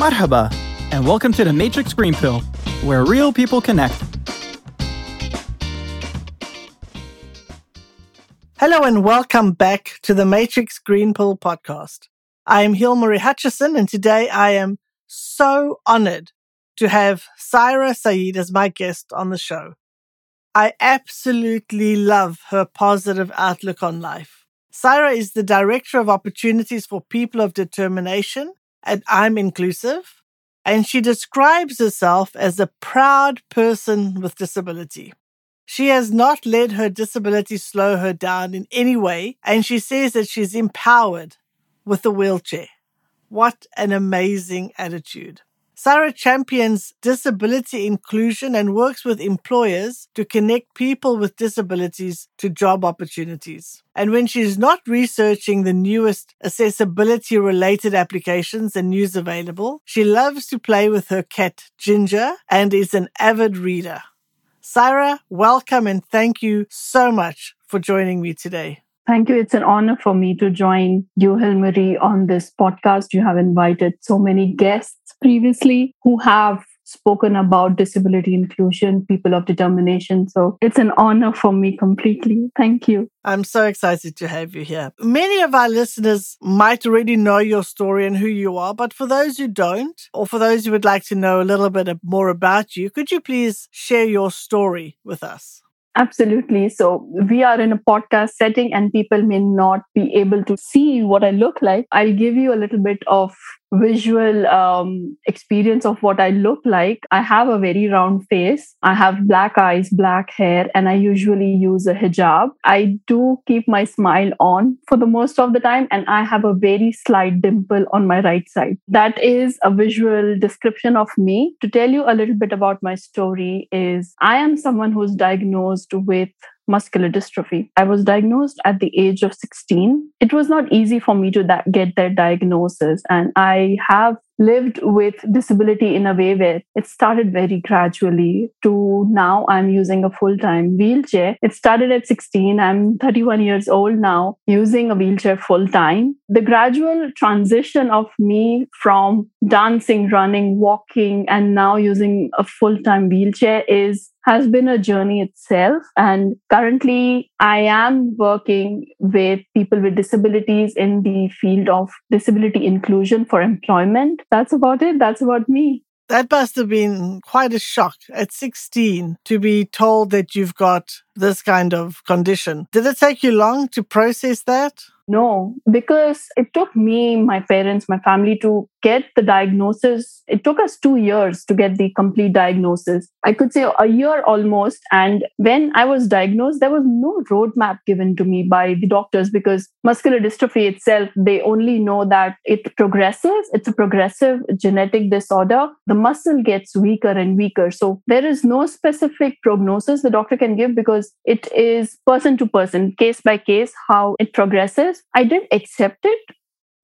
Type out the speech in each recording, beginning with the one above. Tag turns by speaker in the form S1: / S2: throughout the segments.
S1: Marhaba, and welcome to the Matrix Green Pill, where real people connect.
S2: Hello and welcome back to the Matrix Green Pill podcast. I am Hilmarie Hutchison, and today I am so honored to have Saira Sayed as my guest on the show. I absolutely love her positive outlook on life. Saira is the Director of Opportunities for People of Determination at I'm Inclusive, and she describes herself as a proud person with disability. She has not let her disability slow her down in any way, and she says that she's empowered with a wheelchair. What an amazing attitude. Saira champions disability inclusion and works with employers to connect people with disabilities to job opportunities. And when she's not researching the newest accessibility related applications and news available, she loves to play with her cat Ginger and is an avid reader. Saira, welcome and thank you so much for joining me today.
S3: Thank you. It's an honor for me to join you, Hilmarie, on this podcast. You have invited so many guests previously who have spoken about disability inclusion, people of determination. So it's an honor for me completely. Thank you.
S2: I'm so excited to have you here. Many of our listeners might already know your story and who you are, but for those who don't, or for those who would like to know a little bit more about you, could you please share your story with us?
S3: Absolutely. So we are in a podcast setting and people may not be able to see what I look like. I'll give you a little bit of visual um, experience of what I look like. I have a very round face. I have black eyes, black hair, and I usually use a hijab. I do keep my smile on for the most of the time, and I have a very slight dimple on my right side. That is a visual description of me. To tell you a little bit about my story is I am someone who's diagnosed with muscular dystrophy. I was diagnosed at the age of 16. It was not easy for me to get that diagnosis, and I have lived with disability in a way where it started very gradually to now I'm using a full time wheelchair. It started at 16. I'm 31 years old now, using a wheelchair full time. The gradual transition of me from dancing, running, walking, and now using a full time wheelchair is has been a journey itself. And currently, I am working with people with disabilities in the field of disability inclusion for employment. That's about it. That's about me.
S2: That must have been quite a shock at 16 to be told that you've got this kind of condition. Did it take you long to process that?
S3: No, because it took me, my parents, my family to get the diagnosis. It took us two years to get the complete diagnosis. I could say a year almost. And when I was diagnosed, there was no roadmap given to me by the doctors because muscular dystrophy itself, they only know that it progresses. It's a progressive genetic disorder. The muscle gets weaker and weaker. So there is no specific prognosis the doctor can give because it is person to person, case by case, how it progresses. I did accept it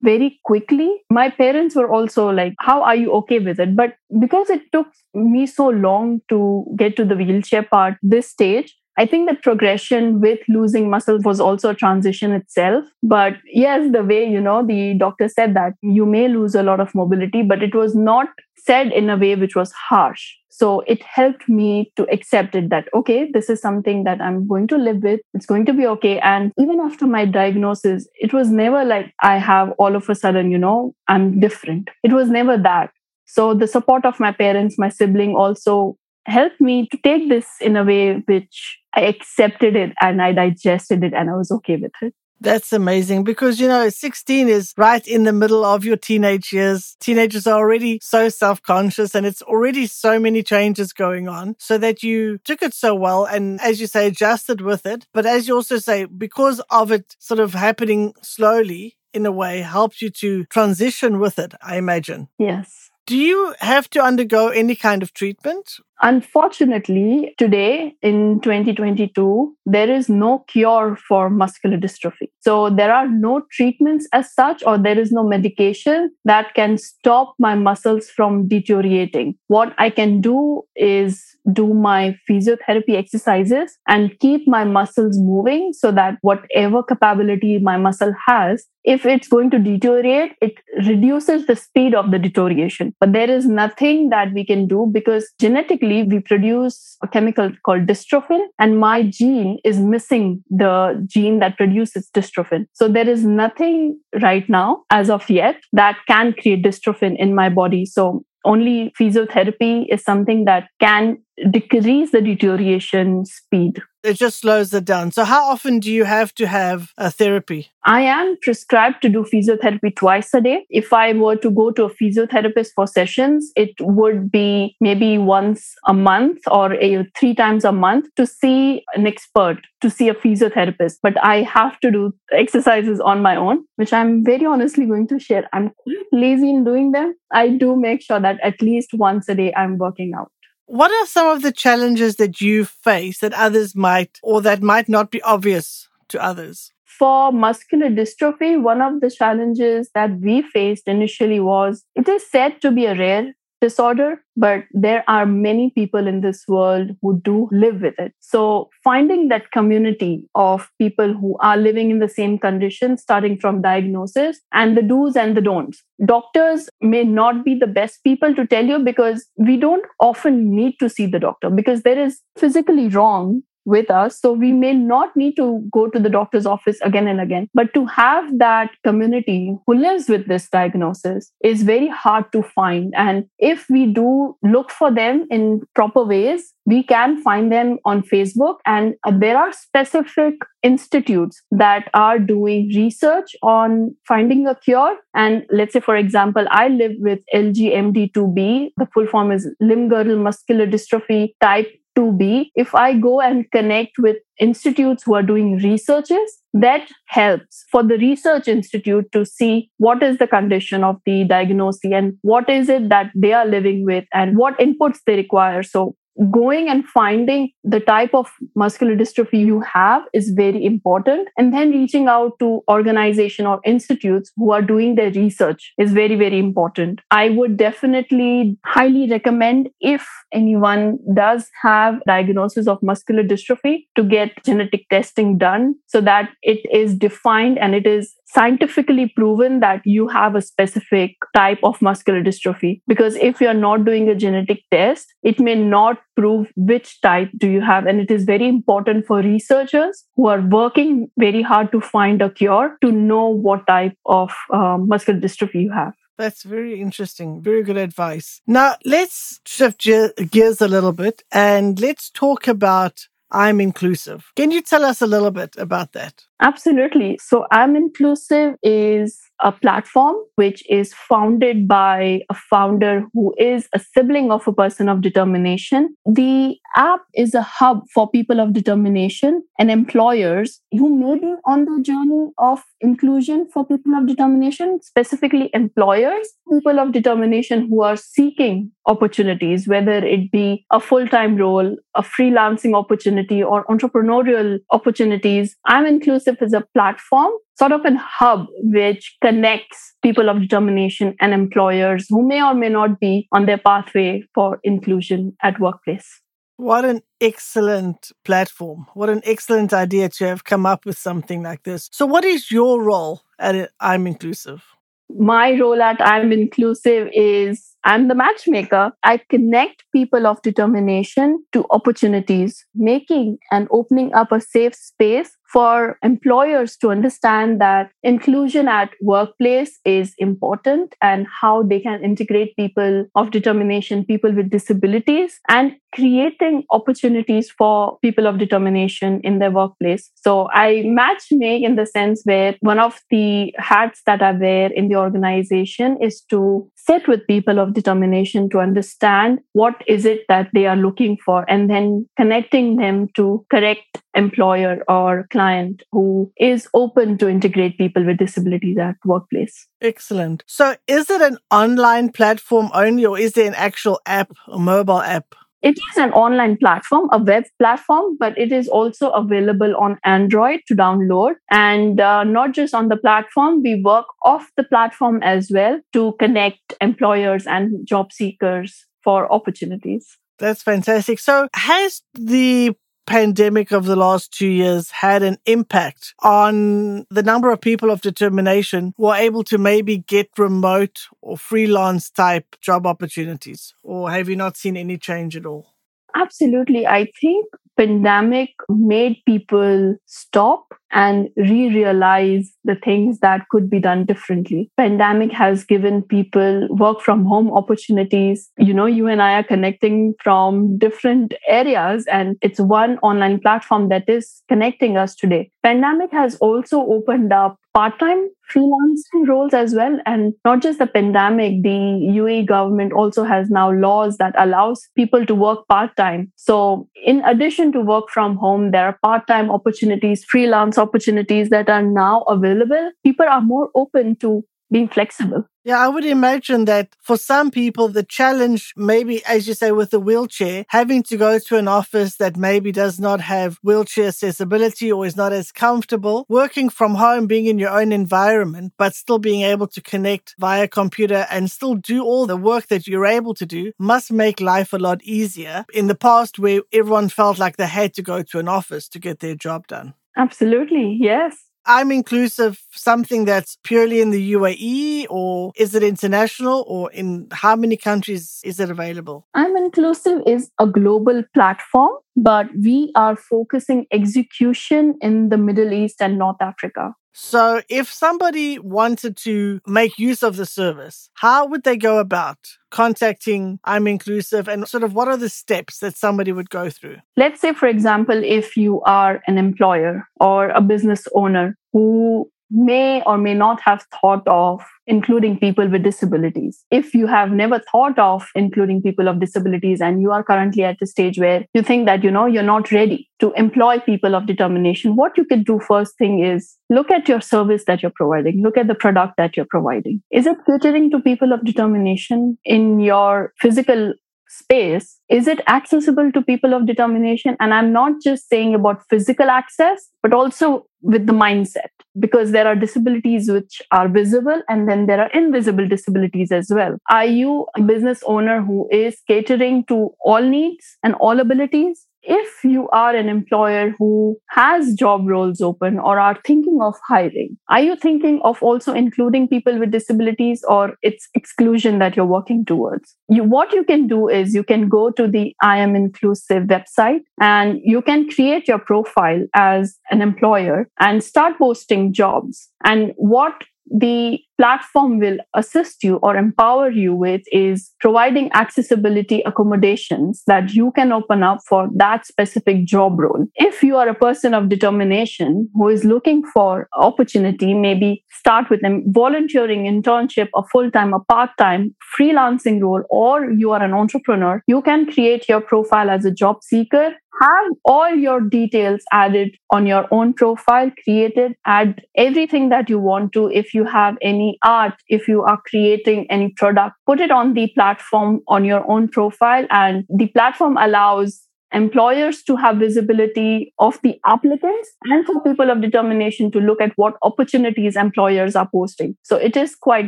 S3: very quickly. My parents were also like, How are you okay with it? But because it took me so long to get to the wheelchair part, this stage, I think the progression with losing muscle was also a transition itself. But yes, the way, you know, the doctor said that you may lose a lot of mobility, but it was not said in a way which was harsh. So it helped me to accept it that, okay, this is something that I'm going to live with. It's going to be okay. And even after my diagnosis, it was never like I have all of a sudden, you know, I'm different. It was never that. So the support of my parents, my sibling also helped me to take this in a way which I accepted it and I digested it and I was okay with it.
S2: That's amazing because, you know, 16 is right in the middle of your teenage years. Teenagers are already so self conscious and it's already so many changes going on so that you took it so well and, as you say, adjusted with it. But as you also say, because of it sort of happening slowly in a way, helps you to transition with it, I imagine.
S3: Yes.
S2: Do you have to undergo any kind of treatment?
S3: Unfortunately, today in 2022, there is no cure for muscular dystrophy. So there are no treatments as such, or there is no medication that can stop my muscles from deteriorating. What I can do is do my physiotherapy exercises and keep my muscles moving so that whatever capability my muscle has, if it's going to deteriorate, it reduces the speed of the deterioration. But there is nothing that we can do because genetically we produce a chemical called dystrophin, and my gene is missing the gene that produces dystrophin. So there is nothing right now, as of yet, that can create dystrophin in my body. So only physiotherapy is something that can decrease the deterioration speed.
S2: It just slows it down. So, how often do you have to have a therapy?
S3: I am prescribed to do physiotherapy twice a day. If I were to go to a physiotherapist for sessions, it would be maybe once a month or a, three times a month to see an expert, to see a physiotherapist. But I have to do exercises on my own, which I'm very honestly going to share. I'm lazy in doing them. I do make sure that at least once a day I'm working out.
S2: What are some of the challenges that you face that others might or that might not be obvious to others?
S3: For muscular dystrophy, one of the challenges that we faced initially was it is said to be a rare disorder, but there are many people in this world who do live with it. So, finding that community of people who are living in the same condition, starting from diagnosis and the do's and the don'ts. Doctors may not be the best people to tell you because we don't often need to see the doctor because there is physically wrong with us. So we may not need to go to the doctor's office again and again. But to have that community who lives with this diagnosis is very hard to find. And if we do look for them in proper ways, we can find them on Facebook. And there are specific institutes that are doing research on finding a cure. And let's say, for example, I live with LGMD2B. The full form is limb girdle muscular dystrophy type 2B, if I go and connect with institutes who are doing researches, that helps for the research institute to see what is the condition of the diagnosis and what is it that they are living with and what inputs they require. So going and finding the type of muscular dystrophy you have is very important. And then reaching out to organization or institutes who are doing their research is very very important. I would definitely highly recommend if anyone does have diagnosis of muscular dystrophy to get genetic testing done so that it is defined and it is scientifically proven that you have a specific type of muscular dystrophy because if you're not doing a genetic test it may not prove which type do you have and it is very important for researchers who are working very hard to find a cure to know what type of um, muscular dystrophy you have
S2: that's very interesting. Very good advice. Now, let's shift gears a little bit and let's talk about I'm inclusive. Can you tell us a little bit about that?
S3: Absolutely. So, I'm inclusive is a platform which is founded by a founder who is a sibling of a person of determination. The app is a hub for people of determination and employers who may be on the journey of inclusion for people of determination, specifically employers, people of determination who are seeking opportunities, whether it be a full time role, a freelancing opportunity, or entrepreneurial opportunities. I'm inclusive as a platform sort of a hub which connects people of determination and employers who may or may not be on their pathway for inclusion at workplace.
S2: What an excellent platform. What an excellent idea to have come up with something like this. So, what is your role at I'm Inclusive?
S3: My role at I'm Inclusive is I'm the matchmaker. I connect people of determination to opportunities, making and opening up a safe space for employers to understand that inclusion at workplace is important and how they can integrate people of determination, people with disabilities, and creating opportunities for people of determination in their workplace. So I match make in the sense where one of the hats that I wear in the organization is to sit with people of determination to understand what is it that they are looking for and then connecting them to correct employer or client who is open to integrate people with disabilities at workplace.
S2: Excellent. So is it an online platform only or is there an actual app, a mobile app?
S3: It is an online platform, a web platform, but it is also available on Android to download. And uh, not just on the platform, we work off the platform as well to connect employers and job seekers for opportunities.
S2: That's fantastic. So, has the pandemic of the last two years had an impact on the number of people of determination who are able to maybe get remote or freelance type job opportunities? Or have you not seen any change at all?
S3: Absolutely. I think pandemic made people stop and re-realize the things that could be done differently. Pandemic has given people work from home opportunities. You know you and i are connecting from different areas and it's one online platform that is connecting us today. Pandemic has also opened up part-time freelancing roles as well and not just the pandemic the UAE government also has now laws that allows people to work part-time. So in addition to work from home there are part-time opportunities freelance opportunities that are now available. People are more open to being flexible.
S2: Yeah, I would imagine that for some people, the challenge, maybe, as you say, with the wheelchair, having to go to an office that maybe does not have wheelchair accessibility or is not as comfortable, working from home, being in your own environment, but still being able to connect via computer and still do all the work that you're able to do must make life a lot easier. In the past, where everyone felt like they had to go to an office to get their job done.
S3: Absolutely, yes.
S2: I'm inclusive something that's purely in the UAE or is it international or in how many countries is it available?
S3: I'm inclusive is a global platform, but we are focusing execution in the Middle East and North Africa.
S2: So, if somebody wanted to make use of the service, how would they go about contacting I'm Inclusive and sort of what are the steps that somebody would go through?
S3: Let's say, for example, if you are an employer or a business owner who may or may not have thought of including people with disabilities. If you have never thought of including people of disabilities and you are currently at a stage where you think that you know you're not ready to employ people of determination, what you can do first thing is look at your service that you're providing, look at the product that you're providing. Is it catering to people of determination in your physical space is it accessible to people of determination and i'm not just saying about physical access but also with the mindset because there are disabilities which are visible and then there are invisible disabilities as well. Are you a business owner who is catering to all needs and all abilities if you are an employer who has job roles open or are thinking of hiring, are you thinking of also including people with disabilities or it's exclusion that you're working towards? You, what you can do is you can go to the I am inclusive website and you can create your profile as an employer and start posting jobs. And what the platform will assist you or empower you with is providing accessibility accommodations that you can open up for that specific job role. If you are a person of determination who is looking for opportunity, maybe start with a volunteering internship, a full time, a part time freelancing role, or you are an entrepreneur, you can create your profile as a job seeker have all your details added on your own profile created add everything that you want to if you have any art, if you are creating any product, put it on the platform on your own profile. And the platform allows employers to have visibility of the applicants and for people of determination to look at what opportunities employers are posting. So it is quite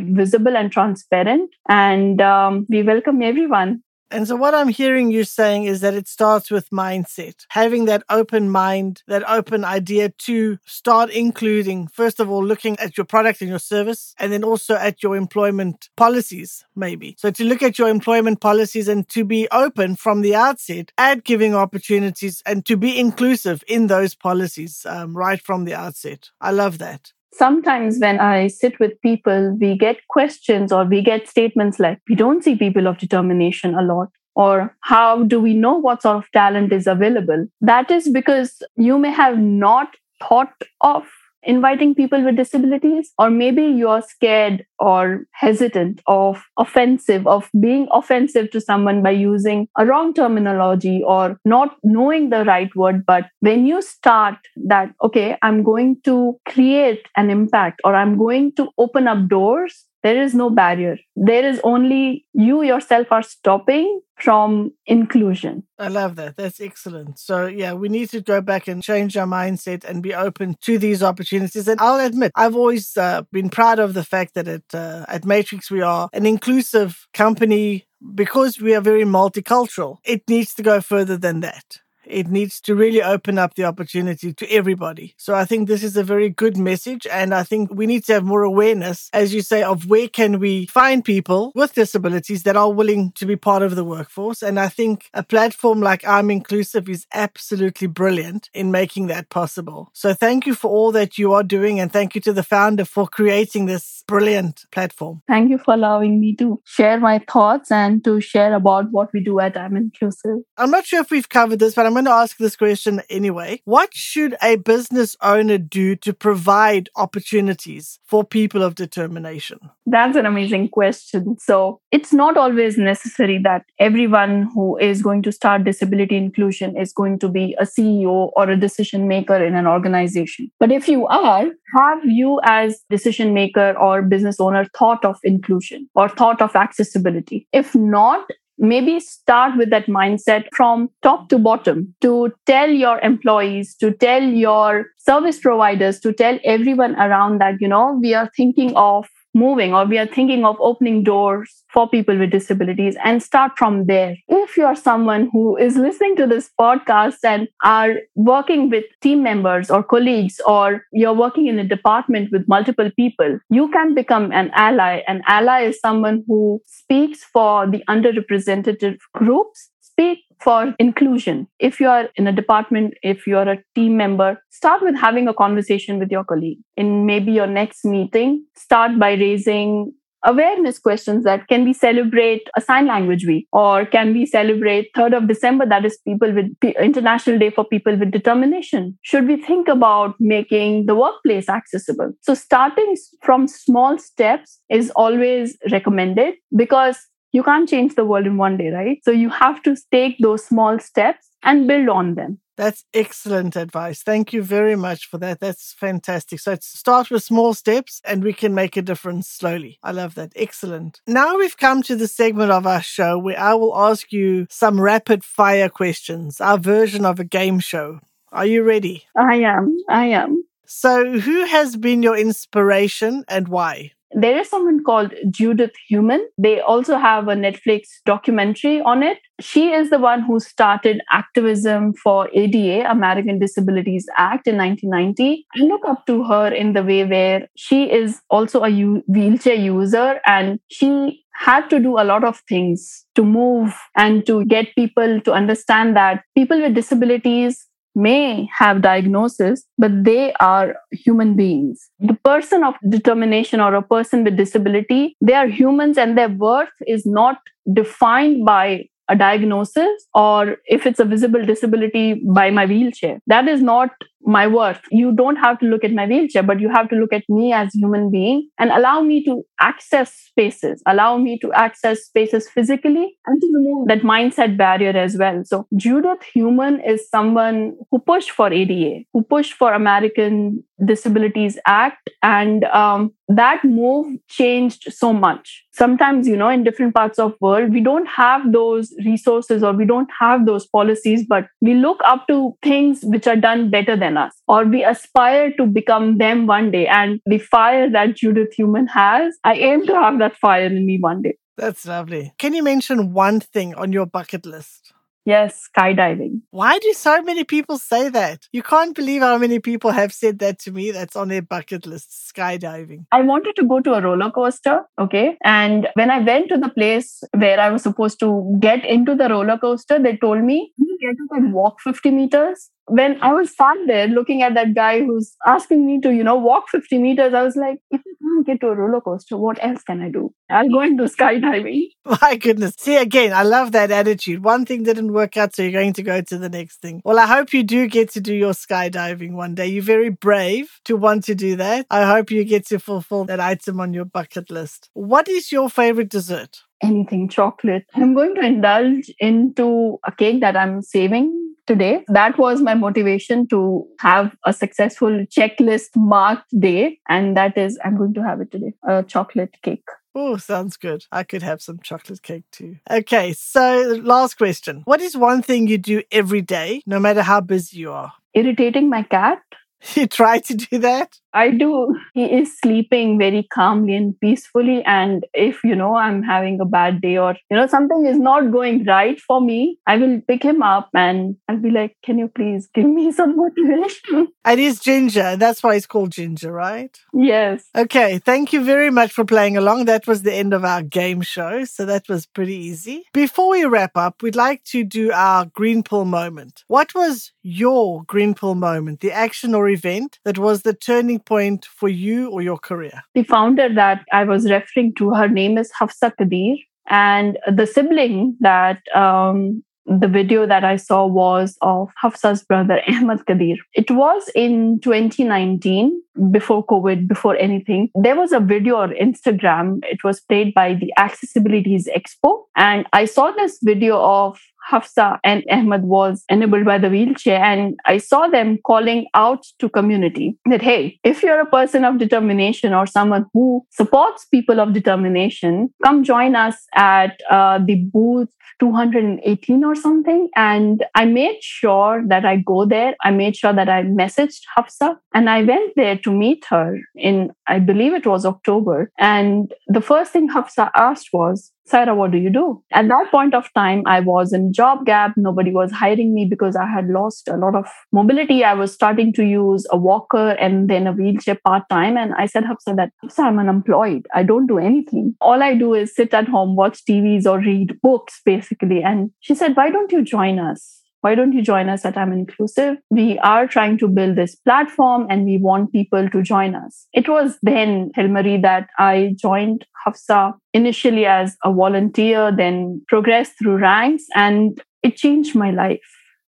S3: visible and transparent. And um, we welcome everyone
S2: and so, what I'm hearing you saying is that it starts with mindset, having that open mind, that open idea to start including, first of all, looking at your product and your service, and then also at your employment policies, maybe. So, to look at your employment policies and to be open from the outset at giving opportunities and to be inclusive in those policies um, right from the outset. I love that
S3: sometimes when I sit with people, we get questions or we get statements like, we don't see people of determination a lot. Or how do we know what sort of talent is available? That is because you may have not thought of inviting people with disabilities or maybe you're scared or hesitant of offensive of being offensive to someone by using a wrong terminology or not knowing the right word. But when you start that okay i'm going to create an impact or i'm going to open up doors there is no barrier. There is only you yourself are stopping from inclusion.
S2: I love that. That's excellent. So, yeah, we need to go back and change our mindset and be open to these opportunities. And I'll admit, I've always uh, been proud of the fact that at, uh, at Matrix we are an inclusive company because we are very multicultural. It needs to go further than that. It needs to really open up the opportunity to everybody. So I think this is a very good message. And I think we need to have more awareness, as you say, of where can we find people with disabilities that are willing to be part of the workforce. And I think a platform like I'm Inclusive is absolutely brilliant in making that possible. So thank you for all that you are doing. And thank you to the founder for creating this brilliant platform.
S3: Thank you for allowing me to share my thoughts and to share about what we do at I'm Inclusive.
S2: I'm not sure if we've covered this, but I'm going to ask this question anyway. What should a business owner do to provide opportunities for people of determination?
S3: That's an amazing question. So, it's not always necessary that everyone who is going to start disability inclusion is going to be a CEO or a decision maker in an organization. But if you are, have you as decision maker or business owner thought of inclusion or thought of accessibility? If not, maybe start with that mindset from top to bottom to tell your employees, to tell your service providers, to tell everyone around that, you know, we are thinking of moving or we are thinking of opening doors for people with disabilities and start from there. If you're someone who is listening to this podcast and are working with team members or colleagues, or you're working in a department with multiple people, you can become an ally. An ally is someone who speaks for the underrepresented groups, speak for inclusion. If you are in a department, if you're a team member, start with having a conversation with your colleague. In maybe your next meeting, start by raising awareness questions that can we celebrate a sign language week or can we celebrate 3rd of december that is people with international day for people with determination should we think about making the workplace accessible so starting from small steps is always recommended because you can't change the world in one day, right? So you have to take those small steps and build on them.
S2: That's excellent advice. Thank you very much for that. That's fantastic. So start with small steps and we can make a difference slowly. I love that. Excellent. Now we've come to the segment of our show where I will ask you some rapid fire questions, our version of a game show. Are you ready?
S3: I am. I am.
S2: So, who has been your inspiration and why?
S3: There is someone called Judith Heumann. They also have a Netflix documentary on it. She is the one who started activism for ADA, American Disabilities Act, in 1990. I look up to her in the way where she is also a u- wheelchair user and she had to do a lot of things to move and to get people to understand that people with disabilities may have diagnosis but they are human beings. The person of determination or a person with disability they are humans and their worth is not defined by a diagnosis or if it's a visible disability by my wheelchair. That is not my worth. You don't have to look at my wheelchair, but you have to look at me as human being and allow me to access spaces, allow me to access spaces physically and to remove that mindset barrier as well. So Judith Heumann is someone who pushed for ADA, who pushed for American Disabilities Act. And um, that move changed so much. Sometimes, you know, in different parts of world, we don't have those resources or we don't have those policies, but we look up to things which are done better than us, or we aspire to become them one day. And the fire that Judith Heumann has, I aim to have that fire in me one day.
S2: That's lovely. Can you mention one thing on your bucket list?
S3: Yes, skydiving.
S2: Why do so many people say that? You can't believe how many people have said that to me. That's on their bucket list skydiving.
S3: I wanted to go to a roller coaster. Okay. And when I went to the place where I was supposed to get into the roller coaster, they told me, you get to and walk 50 meters when I was sat there looking at that guy who's asking me to, you know, walk 50 meters, I was like, if can't get to a roller coaster, what else can I do? I'll go into skydiving.
S2: My goodness. See, again, I love that attitude. One thing didn't work out, so you're going to go to the next thing. Well, I hope you do get to do your skydiving one day. You're very brave to want to do that. I hope you get to fulfill that item on your bucket list. What is your favorite dessert?
S3: Anything chocolate. I'm going to indulge into a cake that I'm saving today. That was my motivation to have a successful checklist marked day. And that is, I'm going to have it today a chocolate cake.
S2: Oh, sounds good. I could have some chocolate cake too. Okay, so last question. What is one thing you do every day, no matter how busy you are?
S3: Irritating my cat.
S2: You try to do that?
S3: I do. He is sleeping very calmly and peacefully. And if, you know, I'm having a bad day or, you know, something is not going right for me, I will pick him up and I'll be like, can you please give me some motivation?
S2: And he's Ginger. That's why he's called Ginger, right?
S3: Yes.
S2: Okay. Thank you very much for playing along. That was the end of our game show. So that was pretty easy. Before we wrap up, we'd like to do our green pill moment. What was your green pill moment, the action or event that was the turning point for you or your career?
S3: The founder that I was referring to, her name is Hafsa Qadeer. And the sibling that um, the video that I saw was of Hafsa's brother, Ahmed Qadeer. It was in 2019, before COVID, before anything. There was a video on Instagram. It was played by the Accessibilities Expo. And I saw this video of Hafsa and Ahmed was enabled by the wheelchair. And I saw them calling out to community that, hey, if you're a person of determination or someone who supports people of determination, come join us at uh, the booth 218 or something. And I made sure that I go there. I made sure that I messaged Hafsa and I went there to meet her in, I believe it was October. And the first thing Hafsa asked was, Saira, oh, what do you do? At that point of time, I was in job gap. Nobody was hiring me because I had lost a lot of mobility. I was starting to use a walker and then a wheelchair part time. And I said, Hafsa, that Hafsa, I'm unemployed. I don't do anything. All I do is sit at home, watch TVs or read books, basically. And she said, why don't you join us? Why don't you join us at I'm Inclusive? We are trying to build this platform and we want people to join us. It was then, Hilmarie, that I joined Hafsa initially as a volunteer, then progressed through ranks, and it changed my life.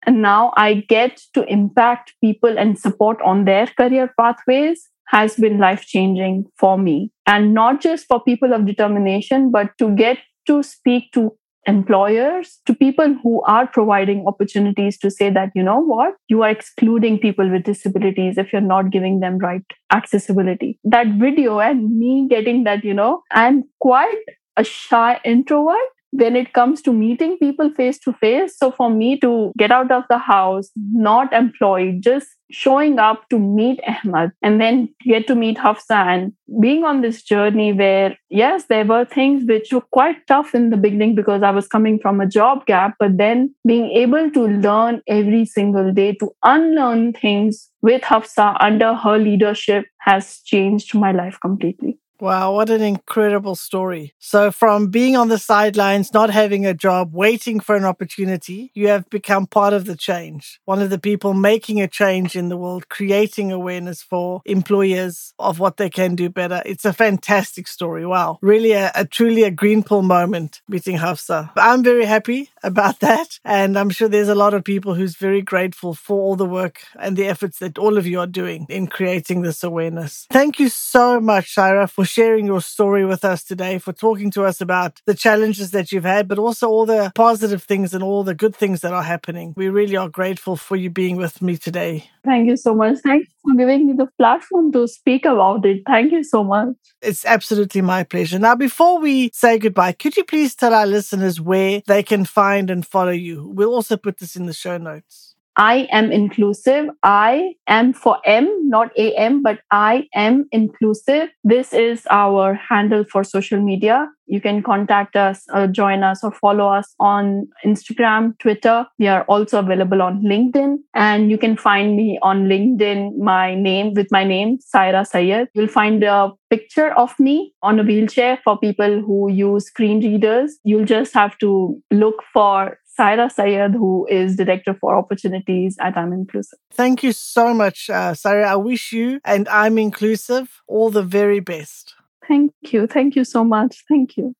S3: And now I get to impact people and support on their career pathways has been life changing for me. And not just for people of determination, but to get to speak to employers to people who are providing opportunities to say that you know what? You are excluding people with disabilities if you're not giving them right accessibility. That video and me getting that you know i'm quite a shy introvert when it comes to meeting people face to face. So for me to get out of the house, not employed, just showing up to meet Ahmed and then get to meet Hafsa and being on this journey where, yes, there were things which were quite tough in the beginning because I was coming from a job gap, but then being able to learn every single day to unlearn things with Hafsa under her leadership has changed my life completely.
S2: Wow, what an incredible story. So, from being on the sidelines, not having a job, waiting for an opportunity, you have become part of the change. One of the people making a change in the world, creating awareness for employers of what they can do better. It's a fantastic story. Wow. Really, a, a truly a green pill moment meeting Hafsa. I'm very happy about that. And I'm sure there's a lot of people who's very grateful for all the work and the efforts that all of you are doing in creating this awareness. Thank you so much, Saira, for sharing your story with us today, for talking to us about the challenges that you've had, but also all the positive things and all the good things that are happening. We really are grateful for you being with me today.
S3: Thank you so much. Thanks for giving me the platform to speak about it. Thank you so much.
S2: It's absolutely my pleasure. Now, before we say goodbye, could you please tell our listeners where they can find and follow you? We'll also put this in the show notes.
S3: I am inclusive. I am for M, not AM, but I am inclusive. This is our handle for social media. You can contact us, or join us, or follow us on Instagram, Twitter. We are also available on LinkedIn. And you can find me on LinkedIn, my name with my name, Saira Sayed. You'll find a picture of me on a wheelchair for people who use screen readers. You'll just have to look for Saira Sayed, who is Director for Opportunities at I'm Inclusive.
S2: Thank you so much, uh, Saira. I wish you and I'm Inclusive all the very best.
S3: Thank you. Thank you so much. Thank you.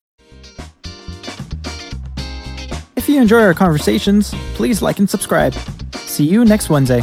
S1: If you enjoy our conversations, please like and subscribe. See you next Wednesday.